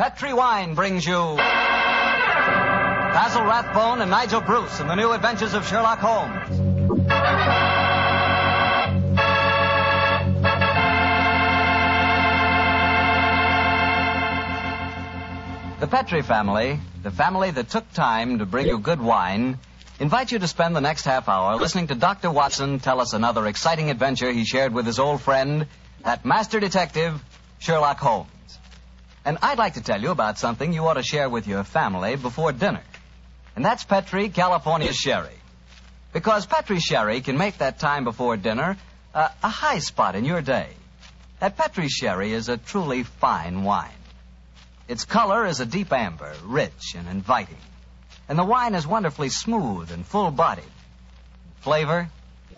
Petri Wine brings you Basil Rathbone and Nigel Bruce in the new adventures of Sherlock Holmes. The Petri family, the family that took time to bring you good wine, invite you to spend the next half hour listening to Dr. Watson tell us another exciting adventure he shared with his old friend, that master detective, Sherlock Holmes. And I'd like to tell you about something you ought to share with your family before dinner. And that's Petri California Sherry. Because Petri Sherry can make that time before dinner uh, a high spot in your day. That Petri Sherry is a truly fine wine. Its color is a deep amber, rich and inviting. And the wine is wonderfully smooth and full bodied. Flavor,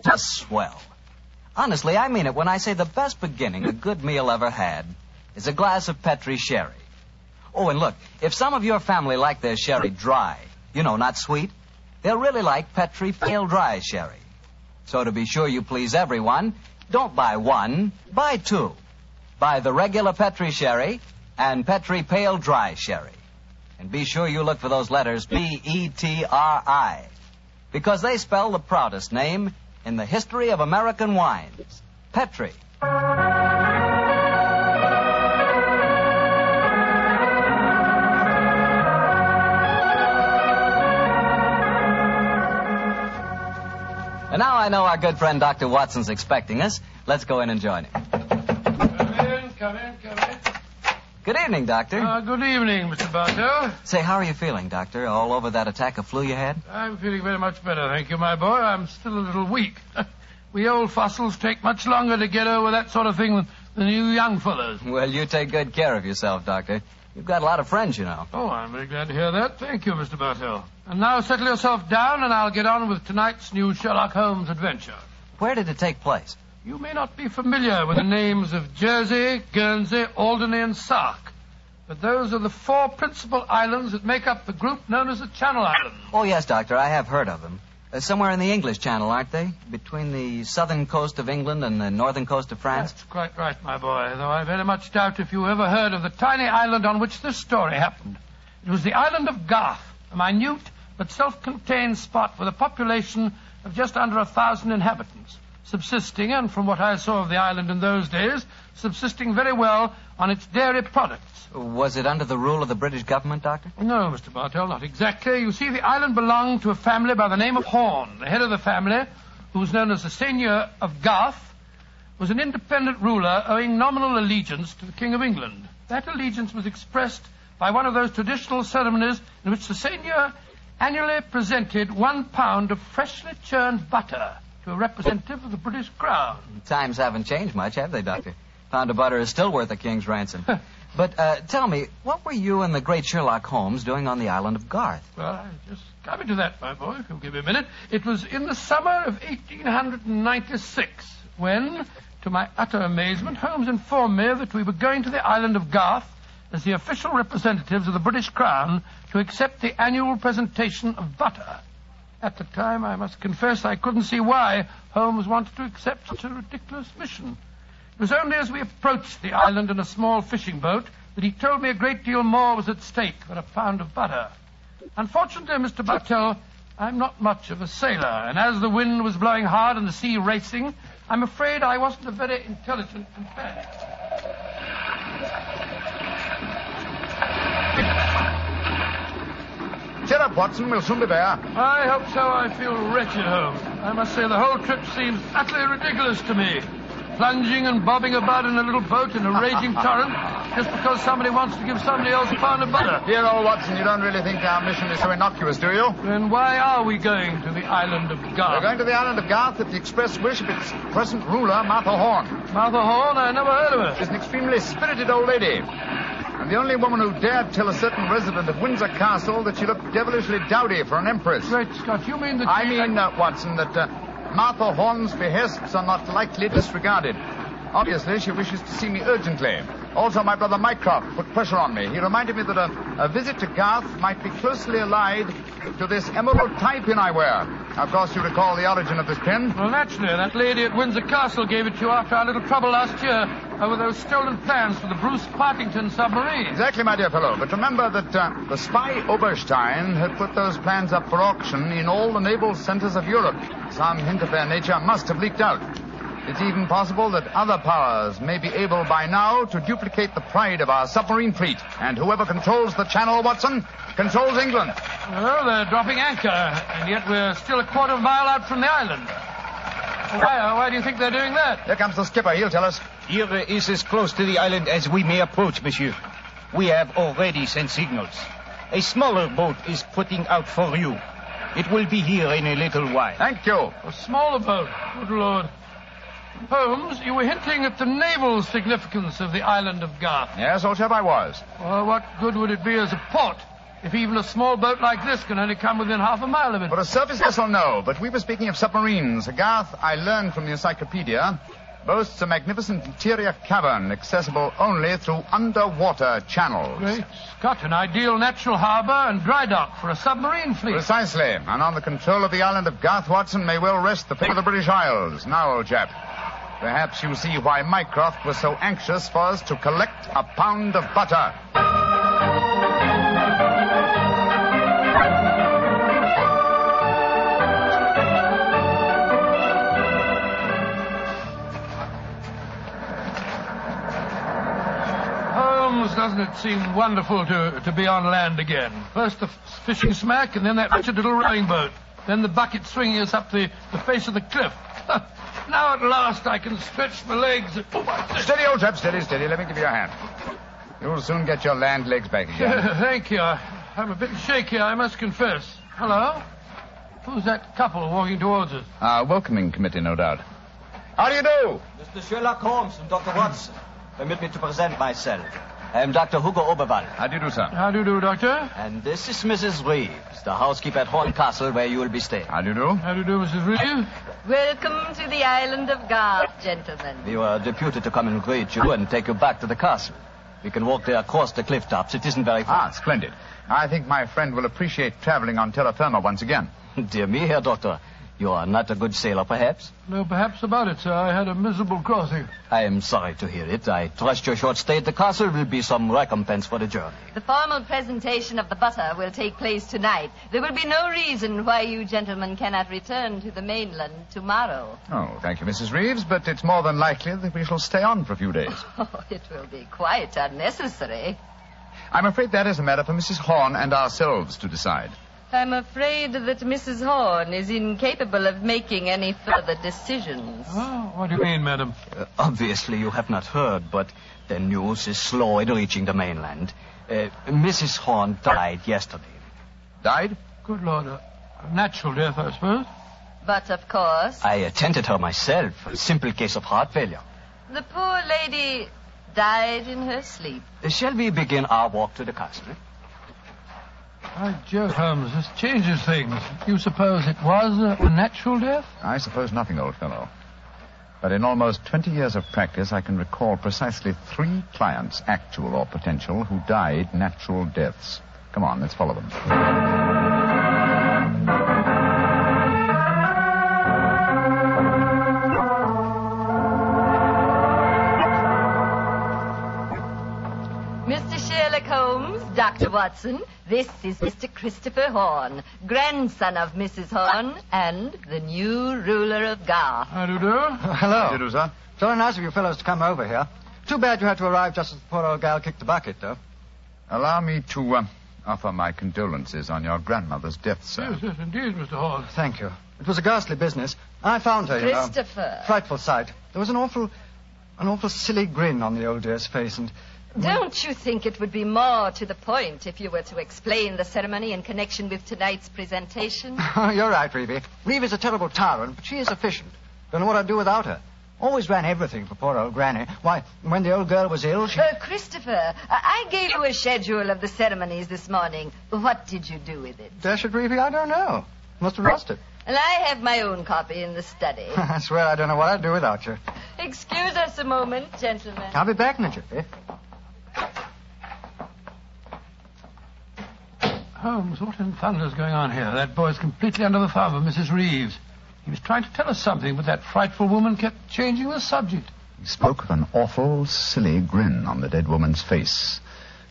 just swell. Honestly, I mean it when I say the best beginning a good meal ever had is a glass of Petri sherry. Oh, and look, if some of your family like their sherry dry, you know, not sweet, they'll really like Petri pale dry sherry. So to be sure you please everyone, don't buy one, buy two. Buy the regular Petri sherry and Petri pale dry sherry. And be sure you look for those letters P E T R I. Because they spell the proudest name in the history of American wines. Petri. And now I know our good friend Dr. Watson's expecting us. Let's go in and join him. Come in, come in, come in. Good evening, Doctor. Uh, good evening, Mr. Bartell. Say, how are you feeling, Doctor? All over that attack of flu you had? I'm feeling very much better, thank you, my boy. I'm still a little weak. we old fossils take much longer to get over that sort of thing than, than you young fellows. Well, you take good care of yourself, Doctor. You've got a lot of friends, you know. Oh, I'm very glad to hear that. Thank you, Mr. Bartell. And now settle yourself down, and I'll get on with tonight's new Sherlock Holmes adventure. Where did it take place? You may not be familiar with the names of Jersey, Guernsey, Alderney, and Sark. But those are the four principal islands that make up the group known as the Channel Islands. Oh, yes, Doctor. I have heard of them. Uh, somewhere in the English Channel, aren't they? Between the southern coast of England and the northern coast of France? That's quite right, my boy, though I very much doubt if you ever heard of the tiny island on which this story happened. It was the island of Garth, a minute but self-contained spot with a population of just under a thousand inhabitants, subsisting, and from what I saw of the island in those days, subsisting very well on its dairy products. Was it under the rule of the British government, Doctor? No, Mr. Bartell, not exactly. You see, the island belonged to a family by the name of Horn. The head of the family, who was known as the Seigneur of Garth, was an independent ruler owing nominal allegiance to the King of England. That allegiance was expressed by one of those traditional ceremonies in which the Seigneur annually presented one pound of freshly churned butter to a representative of the British Crown. Times haven't changed much, have they, Doctor? Pound of butter is still worth a king's ransom. but uh, tell me, what were you and the great Sherlock Holmes doing on the island of Garth? Well, I just coming to that, my boy, if you'll give me a minute. It was in the summer of 1896 when, to my utter amazement, Holmes informed me that we were going to the island of Garth as the official representatives of the British Crown to accept the annual presentation of butter. At the time, I must confess, I couldn't see why Holmes wanted to accept such a ridiculous mission. It was only as we approached the island in a small fishing boat that he told me a great deal more was at stake than a pound of butter. Unfortunately, Mr. Bartell, I'm not much of a sailor, and as the wind was blowing hard and the sea racing, I'm afraid I wasn't a very intelligent companion. Cheer up, Watson. We'll soon be there. I hope so. I feel wretched, Holmes. I must say the whole trip seems utterly ridiculous to me. Plunging and bobbing about in a little boat in a raging torrent just because somebody wants to give somebody else a pound of butter. Dear old Watson, you don't really think our mission is so innocuous, do you? Then why are we going to the island of Garth? We're going to the island of Garth at the express wish of its present ruler, Martha Horn. Martha Horn? I never heard of her. She's an extremely spirited old lady. And the only woman who dared tell a certain resident of Windsor Castle that she looked devilishly dowdy for an empress. Great Scott, you mean that I mean, uh, Watson, that uh, Martha Horn's behests are not lightly disregarded. Obviously, she wishes to see me urgently. Also, my brother Mycroft put pressure on me. He reminded me that a, a visit to Garth might be closely allied to this emerald tie pin I wear. Of course, you recall the origin of this pin. Well, naturally, that lady at Windsor Castle gave it to you after our little trouble last year. Over those stolen plans for the Bruce Partington submarine. Exactly, my dear fellow. But remember that uh, the spy Oberstein had put those plans up for auction in all the naval centers of Europe. Some hint of their nature must have leaked out. It's even possible that other powers may be able by now to duplicate the pride of our submarine fleet. And whoever controls the channel, Watson, controls England. Well, they're dropping anchor, and yet we're still a quarter of a mile out from the island. Why, uh, why do you think they're doing that? Here comes the skipper. He'll tell us. Here is as close to the island as we may approach, monsieur. We have already sent signals. A smaller boat is putting out for you. It will be here in a little while. Thank you. A smaller boat. Good Lord. Holmes, you were hinting at the naval significance of the island of Garth. Yes, old chap, I was. Well, what good would it be as a port if even a small boat like this can only come within half a mile of it? For a surface vessel, no. But we were speaking of submarines. Garth, I learned from the encyclopedia, boasts a magnificent interior cavern accessible only through underwater channels. Great Scott, an ideal natural harbor and dry dock for a submarine fleet. Precisely. And on the control of the island of Garth, Watson, may well rest the fate of the British Isles. Now, old chap, perhaps you see why Mycroft was so anxious for us to collect a pound of butter. Doesn't it seem wonderful to, to be on land again? First the fishing smack, and then that wretched little rowing boat. Then the bucket swinging us up the, the face of the cliff. now at last I can stretch my legs. Oh, my Steady, old chap, steady, steady. Let me give you a hand. You'll soon get your land legs back again. Thank you. I, I'm a bit shaky, I must confess. Hello? Who's that couple walking towards us? Our welcoming committee, no doubt. How do you do? Mr. Sherlock Holmes and Dr. Watson. Permit me to present myself. I am Dr. Hugo Oberwald. How do you do, sir? How do you do, Doctor? And this is Mrs. Reeves, the housekeeper at Horn Castle where you will be staying. How do you do? How do you do, Mrs. Reeves? Welcome to the island of Garth, gentlemen. We were deputed to come and greet you and take you back to the castle. We can walk there across the cliff tops. It isn't very far. Ah, splendid. I think my friend will appreciate traveling on terra firma once again. Dear me, Herr Doctor. You are not a good sailor, perhaps? No, perhaps about it, sir. I had a miserable crossing. I am sorry to hear it. I trust your short stay at the castle will be some recompense for the journey. The formal presentation of the butter will take place tonight. There will be no reason why you gentlemen cannot return to the mainland tomorrow. Oh, thank you, Mrs. Reeves, but it's more than likely that we shall stay on for a few days. Oh, it will be quite unnecessary. I'm afraid that is a matter for Mrs. Horn and ourselves to decide. I'm afraid that Mrs. Horn is incapable of making any further decisions. Oh, what do you mean, madam? Uh, obviously, you have not heard, but the news is slow in reaching the mainland. Uh, Mrs. Horn died yesterday. Died? Good Lord. A, a natural death, I suppose. But of course, I attended her myself. A simple case of heart failure. the poor lady died in her sleep. Shall we begin our walk to the castle? By Jove, Holmes, this changes things. You suppose it was a, a natural death? I suppose nothing, old fellow. But in almost 20 years of practice, I can recall precisely three clients, actual or potential, who died natural deaths. Come on, let's follow them. Dr. Watson, this is Mr. Christopher Horn, grandson of Mrs. Horn and the new ruler of Garth. How do you do? Hello. Did you, do, sir? It's very nice of you fellows to come over here. Too bad you had to arrive just as the poor old gal kicked the bucket, though. Allow me to uh, offer my condolences on your grandmother's death, sir. Yes, yes, indeed, Mr. Horn. Thank you. It was a ghastly business. I found her, you know. Christopher, Frightful sight. There was an awful, an awful silly grin on the old dear's face, and don't you think it would be more to the point if you were to explain the ceremony in connection with tonight's presentation? you're right, Reevy. Reeve is a terrible tyrant, but she is efficient. Don't know what I'd do without her. Always ran everything for poor old Granny. Why, when the old girl was ill, she. Uh, Christopher, I gave you a schedule of the ceremonies this morning. What did you do with it? Dash it, Reevy, I don't know. Must have lost it. And I have my own copy in the study. I swear I don't know what I'd do without you. Excuse us a moment, gentlemen. I'll be back in a jiffy. Holmes, what in thunder is going on here? That boy's completely under the thumb of Mrs. Reeves. He was trying to tell us something, but that frightful woman kept changing the subject. He spoke of an awful, silly grin on the dead woman's face.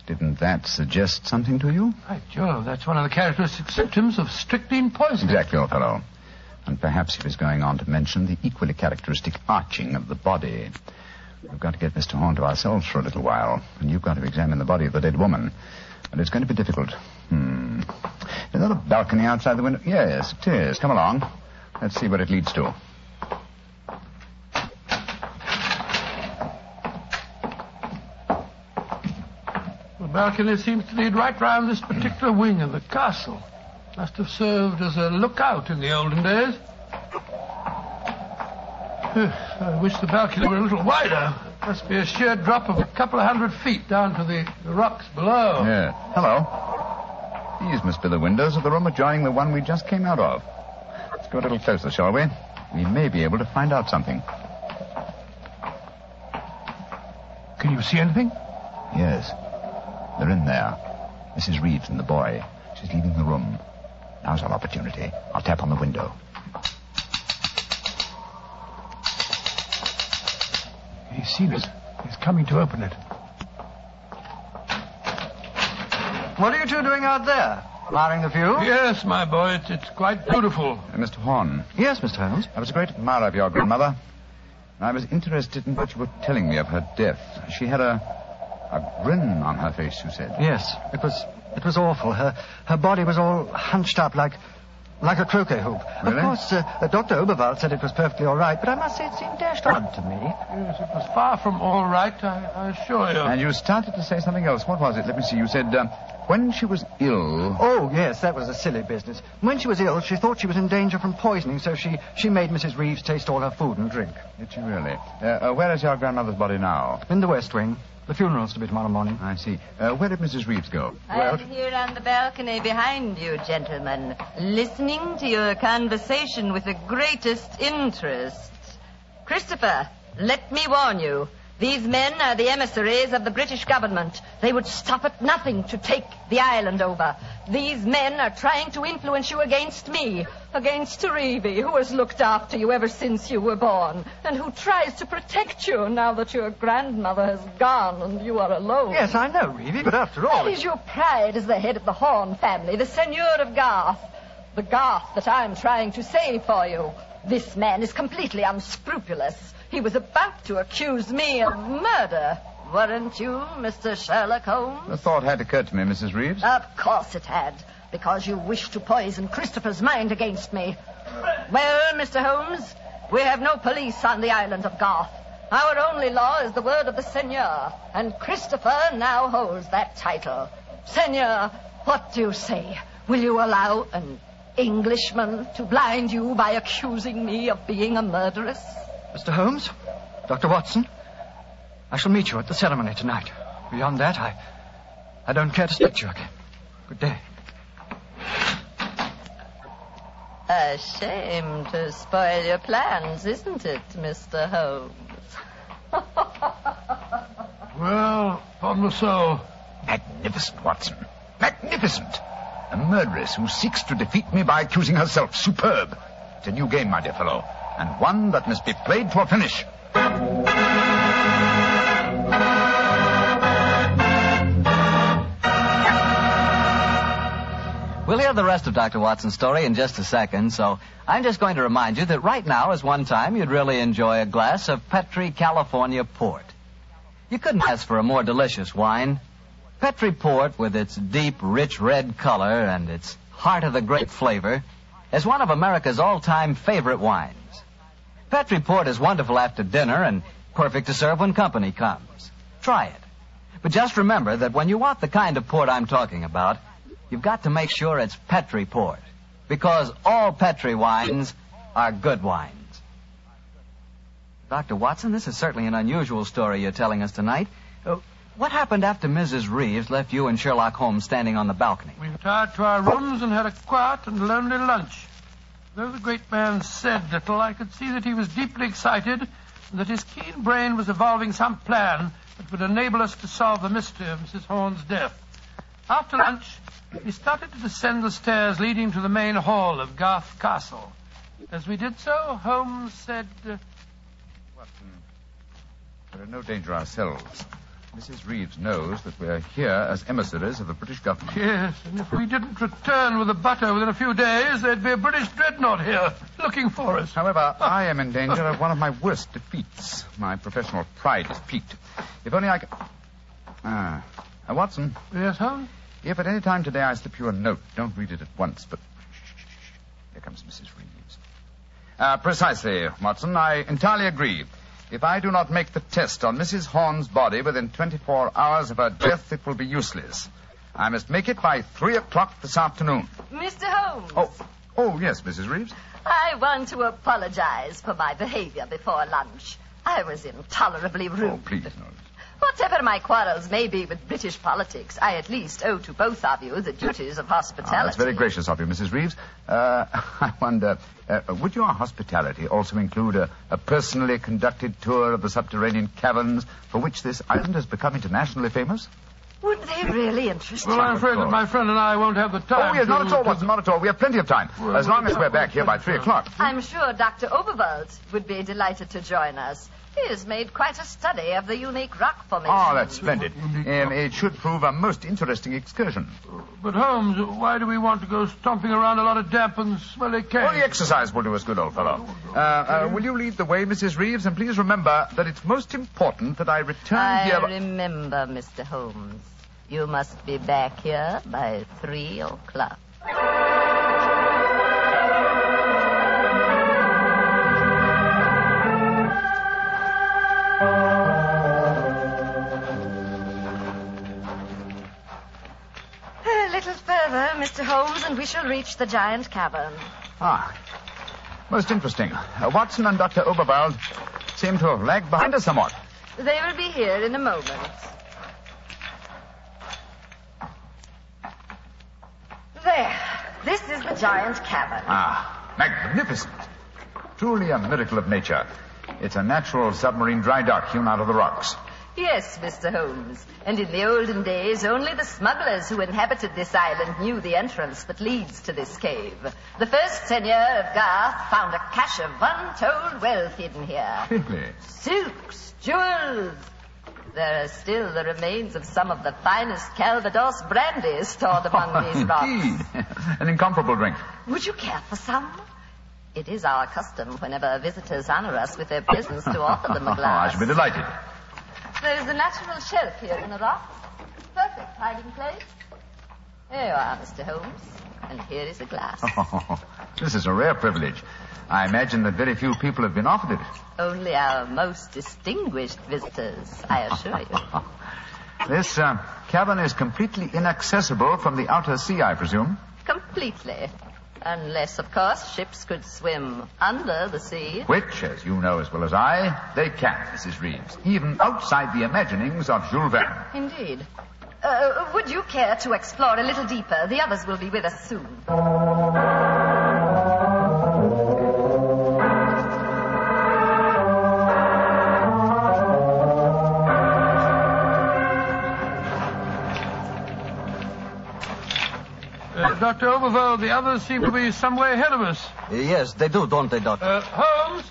Didn't that suggest something to you? By Jove, that's one of the characteristic symptoms of strychnine poisoning. Exactly, old fellow. And perhaps he was going on to mention the equally characteristic arching of the body. We've got to get Mr. Horn to ourselves for a little while, and you've got to examine the body of the dead woman. And it's going to be difficult. Hmm. Is that a balcony outside the window? Yes, it is. Come along. Let's see what it leads to. The balcony seems to lead right round this particular wing of the castle. Must have served as a lookout in the olden days. I wish the balcony were a little wider. Must be a sheer drop of a couple of hundred feet down to the, the rocks below. Yeah. Hello. These must be the windows of the room adjoining the one we just came out of. Let's go a little closer, shall we? We may be able to find out something. Can you see anything? Yes. They're in there. Mrs. Reeves and the boy. She's leaving the room. Now's our opportunity. I'll tap on the window. He's seen it. He's coming to open it. What are you two doing out there? Admiring the view? Yes, my boy, it's, it's quite beautiful. Uh, Mr. Horn, Yes, Mr. Holmes. I was a great admirer of your grandmother. And I was interested in what you were telling me of her death. She had a, a grin on her face, you said. Yes, it was it was awful. Her her body was all hunched up like like a croquet hoop. Really? Of course, uh, uh, Dr. Oberwald said it was perfectly all right, but I must say it seemed dashed odd to me. Yes, it was far from all right, I, I assure you. And you started to say something else. What was it? Let me see. You said uh, when she was ill. Oh, yes, that was a silly business. When she was ill, she thought she was in danger from poisoning, so she, she made Mrs. Reeves taste all her food and drink. Did she really? Uh, uh, where is your grandmother's body now? In the West Wing. The funeral's to be tomorrow morning. I see. Uh, where did Mrs. Reeves go? I'm here on the balcony behind you, gentlemen, listening to your conversation with the greatest interest. Christopher, let me warn you. These men are the emissaries of the British government. They would stop at nothing to take the island over. These men are trying to influence you against me, against Reevy, who has looked after you ever since you were born, and who tries to protect you now that your grandmother has gone and you are alone. Yes, I know, Reevy, but after all. That is your pride as the head of the Horn family, the Seigneur of Garth. The Garth that I'm trying to save for you. This man is completely unscrupulous. He was about to accuse me of murder. Weren't you, Mr. Sherlock Holmes? The thought had occurred to me, Mrs. Reeves. Of course it had, because you wished to poison Christopher's mind against me. Well, Mr. Holmes, we have no police on the island of Garth. Our only law is the word of the Seigneur, and Christopher now holds that title. Seigneur, what do you say? Will you allow an Englishman to blind you by accusing me of being a murderess? Mr. Holmes? Dr. Watson? I shall meet you at the ceremony tonight. Beyond that, I. I don't care to speak to you again. Good day. A shame to spoil your plans, isn't it, Mr. Holmes? Well, upon my soul, Magnificent, Watson. Magnificent. A murderess who seeks to defeat me by accusing herself. Superb. It's a new game, my dear fellow, and one that must be played to a finish. We'll hear the rest of Dr. Watson's story in just a second, so I'm just going to remind you that right now is one time you'd really enjoy a glass of Petri California Port. You couldn't ask for a more delicious wine. Petri Port, with its deep, rich red color and its heart of the grape flavor, is one of America's all-time favorite wines. Petri Port is wonderful after dinner and perfect to serve when company comes. Try it. But just remember that when you want the kind of port I'm talking about, you've got to make sure it's Petri Port. Because all Petri wines are good wines. Dr. Watson, this is certainly an unusual story you're telling us tonight. Uh, what happened after Mrs. Reeves left you and Sherlock Holmes standing on the balcony? we retired to our rooms and had a quiet and lonely lunch. Though the great man said little, I could see that he was deeply excited and that his keen brain was evolving some plan that would enable us to solve the mystery of Mrs. Horn's death. After lunch, we started to descend the stairs leading to the main hall of Garth Castle. As we did so, Holmes said, uh, Watson, We're in no danger ourselves. Mrs. Reeves knows that we're here as emissaries of the British government. Yes, and if we didn't return with the butter within a few days, there'd be a British dreadnought here looking for us. However, I am in danger of one of my worst defeats. My professional pride is piqued. If only I could. Ah. Uh, Watson, Yes, Holmes? if at any time today I slip you a note, don't read it at once, but. Here comes Mrs. Reeves. Uh, precisely, Watson. I entirely agree. If I do not make the test on Mrs. Horn's body within 24 hours of her death, it will be useless. I must make it by 3 o'clock this afternoon. Mr. Holmes. Oh, oh, yes, Mrs. Reeves. I want to apologize for my behavior before lunch. I was intolerably oh, rude. Oh, please, no. Whatever my quarrels may be with British politics, I at least owe to both of you the duties of hospitality. that's very gracious of you, Mrs. Reeves. Uh, I wonder, uh, would your hospitality also include a, a personally conducted tour of the subterranean caverns for which this island has become internationally famous? Would they really interest Well, you? I'm afraid that my friend and I won't have the time oh, yes, to... not at all, to- Watson, not at all. We have plenty of time. As long as we're back here by 3 o'clock. I'm sure Dr. Oberwald would be delighted to join us. He has made quite a study of the unique rock formation. Oh, that's splendid. Um, it should prove a most interesting excursion. But, Holmes, why do we want to go stomping around a lot of damp and smelly caves? Well, the exercise will do us good, old fellow. Uh, uh, will you lead the way, Mrs. Reeves? And please remember that it's most important that I return I here. remember, Mr. Holmes. You must be back here by three o'clock. Further, Mr. Holmes, and we shall reach the giant cavern. Ah, most interesting. Uh, Watson and Dr. Oberwald seem to have lagged behind us somewhat. They will be here in a moment. There. This is the giant cavern. Ah, magnificent. Truly a miracle of nature. It's a natural submarine dry dock hewn out of the rocks. Yes, Mr. Holmes. And in the olden days, only the smugglers who inhabited this island knew the entrance that leads to this cave. The first seigneur of Garth found a cache of untold wealth hidden here. Really? Silks, jewels. There are still the remains of some of the finest Calvados brandy stored among oh, these rocks. Indeed. An incomparable drink. Would you care for some? It is our custom whenever visitors honor us with their presence to offer them a glass. I should be delighted. There is a natural shelf here in the rocks. Perfect hiding place. There you are, Mr. Holmes. And here is a glass. this is a rare privilege. I imagine that very few people have been offered it. Only our most distinguished visitors, I assure you. This uh, cavern is completely inaccessible from the outer sea, I presume. Completely. Unless, of course, ships could swim under the sea. Which, as you know as well as I, they can, Mrs. Reeves. Even outside the imaginings of Jules Verne. Indeed. Uh, would you care to explore a little deeper? The others will be with us soon. Dr. Oberwald, the others seem to be some way ahead of us. Yes, they do, don't they, Doctor? Uh, Holmes?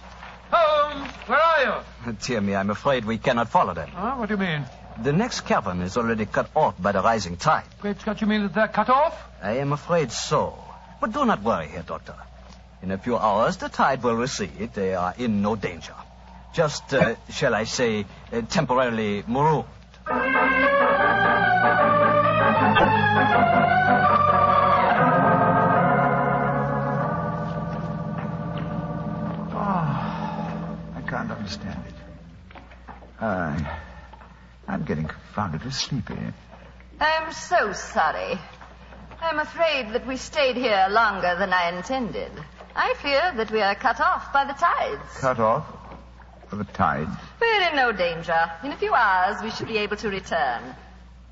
Holmes, where are you? Dear me, I'm afraid we cannot follow them. Huh? What do you mean? The next cavern is already cut off by the rising tide. Great Scott, you mean that they're cut off? I am afraid so. But do not worry here, Doctor. In a few hours, the tide will recede. They are in no danger. Just, uh, shall I say, uh, temporarily marooned. Uh, I'm getting confoundedly sleepy. I'm so sorry. I'm afraid that we stayed here longer than I intended. I fear that we are cut off by the tides. Cut off By the tides? We're in no danger. In a few hours, we should be able to return.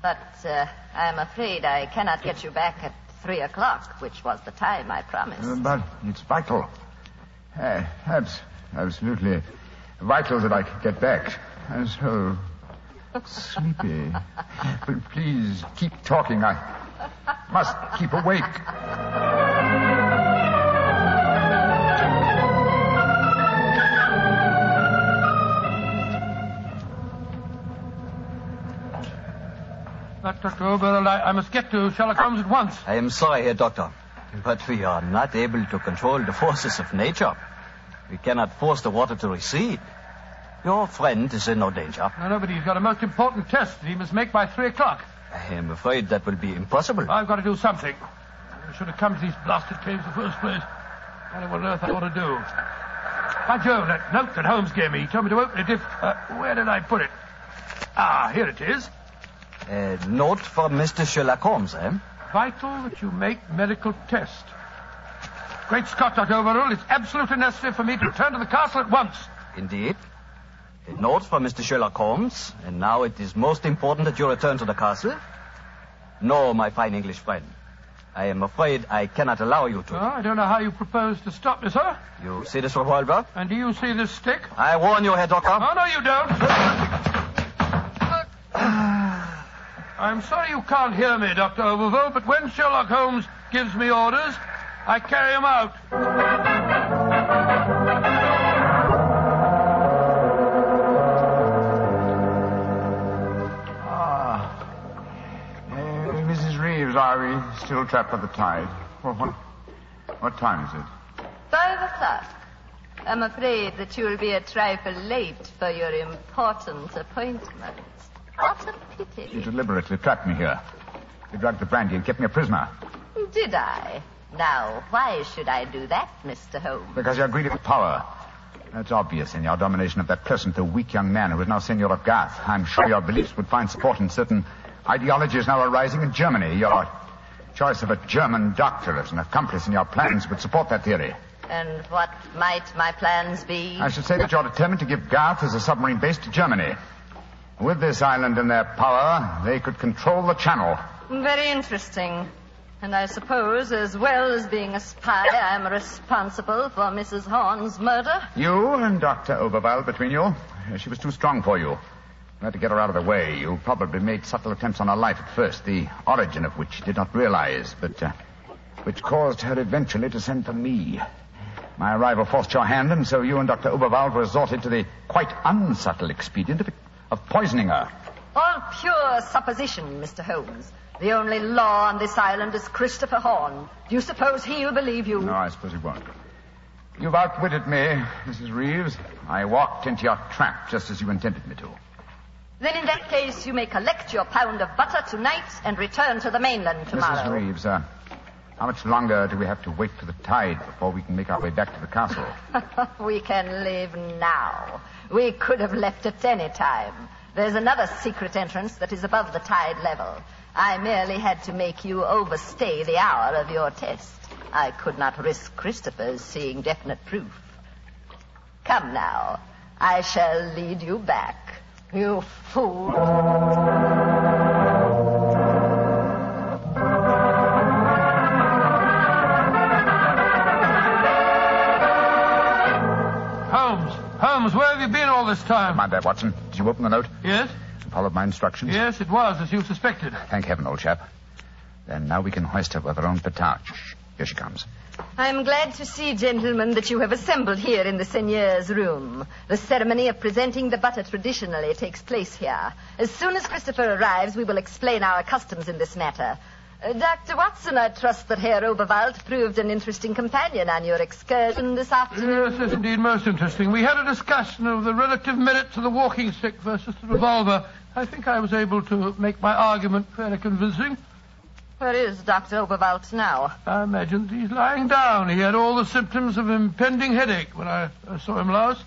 But uh, I'm afraid I cannot get you back at three o'clock, which was the time I promised. Uh, but it's vital. Uh, abs- absolutely vital that I get back as so Sleepy. But please keep talking. I must keep awake. Dr. Tobel, I, I must get to Sherlock Holmes at once. I am sorry, Herr Doctor, but we are not able to control the forces of nature. We cannot force the water to recede. Your friend is in no danger. No, no, but he's got a most important test that he must make by three o'clock. I am afraid that will be impossible. I've got to do something. I should have come to these blasted caves in the first place. I don't know what on earth I ought to do. By Jove, that note that Holmes gave me, he told me to open it if... Uh, where did I put it? Ah, here it is. A note for Mr. Sherlock Holmes, eh? Vital that you make medical test. Great Scott, Dr. Overrule, it's absolutely necessary for me to return to the castle at once. Indeed. A note for Mr. Sherlock Holmes, and now it is most important that you return to the castle. No, my fine English friend. I am afraid I cannot allow you to. Oh, I don't know how you propose to stop me, sir. You see this revolver? And do you see this stick? I warn you, Herr Doctor. Oh, no, you don't. I'm sorry you can't hear me, Dr. Overville, but when Sherlock Holmes gives me orders, I carry 'em out. Still trapped by the tide? Well, what, what time is it? Five o'clock. I'm afraid that you'll be a trifle late for your important appointment. What a pity. You deliberately trapped me here. You drugged the brandy and kept me a prisoner. Did I? Now, why should I do that, Mr. Holmes? Because you're greedy for power. That's obvious in your domination of that pleasant though weak young man who is now Seigneur of Garth. I'm sure your beliefs would find support in certain ideologies now arising in Germany. Your choice of a German doctor as an accomplice in your plans would support that theory. And what might my plans be? I should say that you're determined to give Garth as a submarine base to Germany. With this island in their power, they could control the channel. Very interesting. And I suppose, as well as being a spy, I'm responsible for Mrs. Horn's murder. You and Dr. Oberwald between you, she was too strong for you. You had to get her out of the way. You probably made subtle attempts on her life at first, the origin of which she did not realize, but uh, which caused her eventually to send for me. My arrival forced your hand, and so you and Dr. Oberwald resorted to the quite unsubtle expedient of, of poisoning her. All pure supposition, Mr. Holmes. The only law on this island is Christopher Horn. Do you suppose he'll believe you? No, I suppose he won't. You've outwitted me, Mrs. Reeves. I walked into your trap just as you intended me to. Then in that case, you may collect your pound of butter tonight and return to the mainland tomorrow. Mrs. Reeves, uh, how much longer do we have to wait for the tide before we can make our way back to the castle? we can leave now. We could have left at any time. There's another secret entrance that is above the tide level. I merely had to make you overstay the hour of your test. I could not risk Christopher's seeing definite proof. Come now. I shall lead you back. You fool. Holmes, Holmes, where have you been all this time? Mind that, Watson. Did you open the note? Yes? Followed my instructions? Yes, it was, as you suspected. Thank heaven, old chap. Then now we can hoist her with her own petard. Shh. Here she comes. I'm glad to see, gentlemen, that you have assembled here in the seigneur's room. The ceremony of presenting the butter traditionally takes place here. As soon as Christopher arrives, we will explain our customs in this matter. Uh, Dr. Watson, I trust that Herr Oberwald proved an interesting companion on your excursion this afternoon. Yes, yes, indeed, most interesting. We had a discussion of the relative merits of the walking stick versus the revolver. I think I was able to make my argument fairly convincing. Where is Dr. Oberwald now? I imagine that he's lying down. He had all the symptoms of impending headache when I, I saw him last.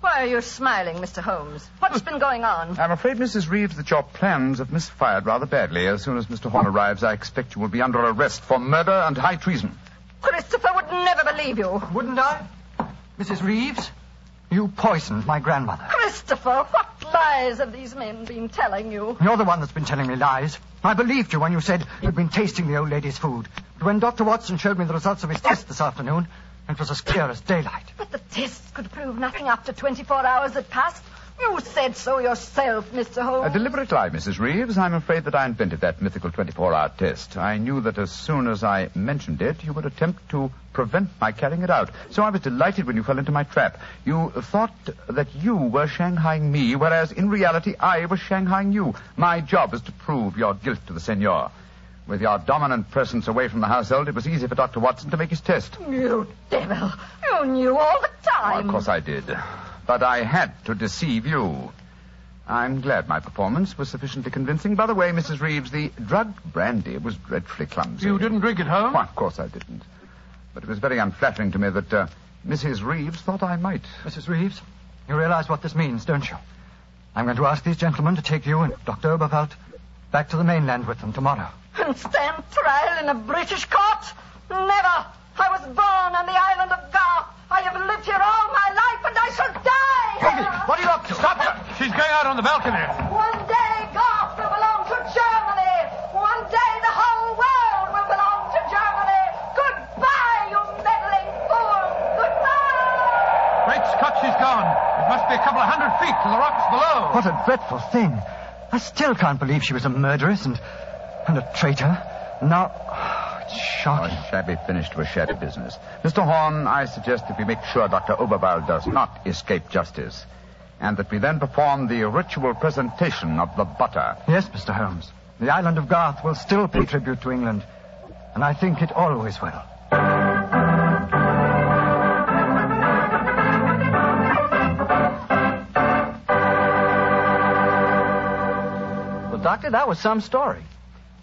Why are you smiling, Mr. Holmes? What's been going on? I'm afraid, Mrs. Reeves, that your plans have misfired rather badly. As soon as Mr. Horn arrives, I expect you will be under arrest for murder and high treason. Christopher would never believe you. Wouldn't I? Mrs. Reeves, you poisoned my grandmother. Christopher, what lies have these men been telling you? You're the one that's been telling me lies. I believed you when you said you'd been tasting the old lady's food. But when Dr. Watson showed me the results of his test this afternoon, it was as clear as daylight. But the tests could prove nothing after 24 hours had passed. You said so yourself, Mr. Holmes. A deliberate lie, Mrs. Reeves. I'm afraid that I invented that mythical 24-hour test. I knew that as soon as I mentioned it, you would attempt to prevent my carrying it out. So I was delighted when you fell into my trap. You thought that you were shanghaiing me, whereas in reality I was shanghaiing you. My job is to prove your guilt to the seigneur. With your dominant presence away from the household, it was easy for Dr. Watson to make his test. You devil. You knew all the time. of course I did. But I had to deceive you. I'm glad my performance was sufficiently convincing. By the way, Mrs. Reeves, the drugged brandy was dreadfully clumsy. You didn't drink it home? Why, of course I didn't. But it was very unflattering to me that uh, Mrs. Reeves thought I might. Mrs. Reeves, you realize what this means, don't you? I'm going to ask these gentlemen to take you and Dr. Oberwald back to the mainland with them tomorrow. And stand trial in a British court? Never. I was born on the island of Garth. I have lived here all my life, and I shall die. What are you up to? Stop her! She's going out on the balcony. One day, Garth will belong to Germany. One day, the whole world will belong to Germany. Goodbye, you meddling fool. Goodbye. Great Scott, she's gone. It must be a couple of hundred feet to the rocks below. What a dreadful thing. I still can't believe she was a murderess and, and a traitor. Now, it's shocking. A shabby finish to a shabby business. Mr. Horn, I suggest that we make sure Dr. Oberwald does not escape justice. And that we then perform the ritual presentation of the butter. Yes, Mr. Holmes. The island of Garth will still pay tribute to England. And I think it always will. Well, Doctor, that was some story.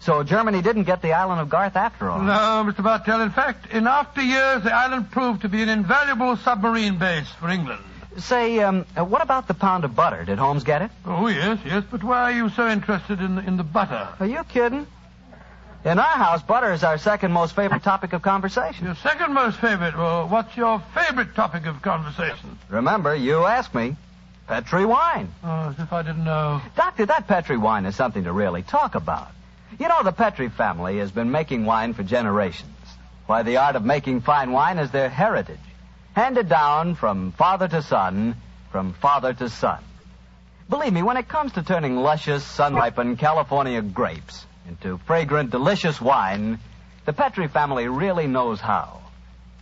So Germany didn't get the island of Garth after all. No, Mr. Bartell. In fact, in after years, the island proved to be an invaluable submarine base for England. Say, um, uh, what about the pound of butter? Did Holmes get it? Oh, yes, yes, but why are you so interested in the, in the butter? Are you kidding? In our house, butter is our second most favorite topic of conversation. Your second most favorite. Well, what's your favorite topic of conversation? Remember, you asked me. Petri wine. Oh, as if I didn't know. Doctor, that Petri wine is something to really talk about. You know, the Petri family has been making wine for generations. Why, the art of making fine wine is their heritage, handed down from father to son, from father to son. Believe me, when it comes to turning luscious, sun-ripened California grapes into fragrant, delicious wine, the Petri family really knows how.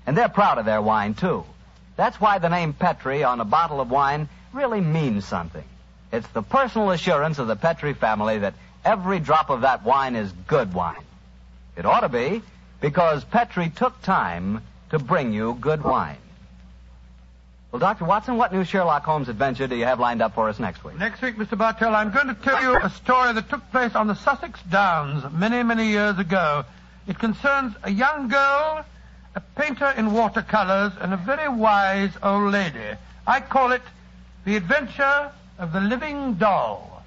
And they're proud of their wine, too. That's why the name Petri on a bottle of wine really means something. It's the personal assurance of the Petri family that every drop of that wine is good wine. It ought to be, because Petri took time to bring you good wine. Well, Dr. Watson, what new Sherlock Holmes adventure do you have lined up for us next week? Next week, Mr. Bartell, I'm going to tell you a story that took place on the Sussex Downs many, many years ago. It concerns a young girl, a painter in watercolors, and a very wise old lady. I call it The Adventure of the Living Doll.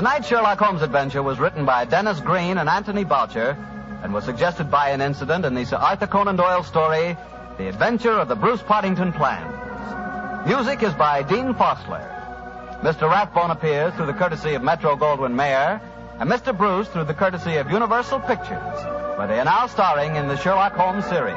Tonight's Sherlock Holmes adventure was written by Denis Green and Anthony Boucher and was suggested by an incident in the Sir Arthur Conan Doyle story, The Adventure of the Bruce Partington Plans. Music is by Dean Fosler. Mr. Rathbone appears through the courtesy of Metro Goldwyn Mayer, and Mr. Bruce through the courtesy of Universal Pictures, where they are now starring in the Sherlock Holmes series.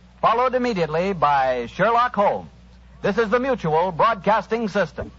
followed immediately by Sherlock Holmes. This is the Mutual Broadcasting System.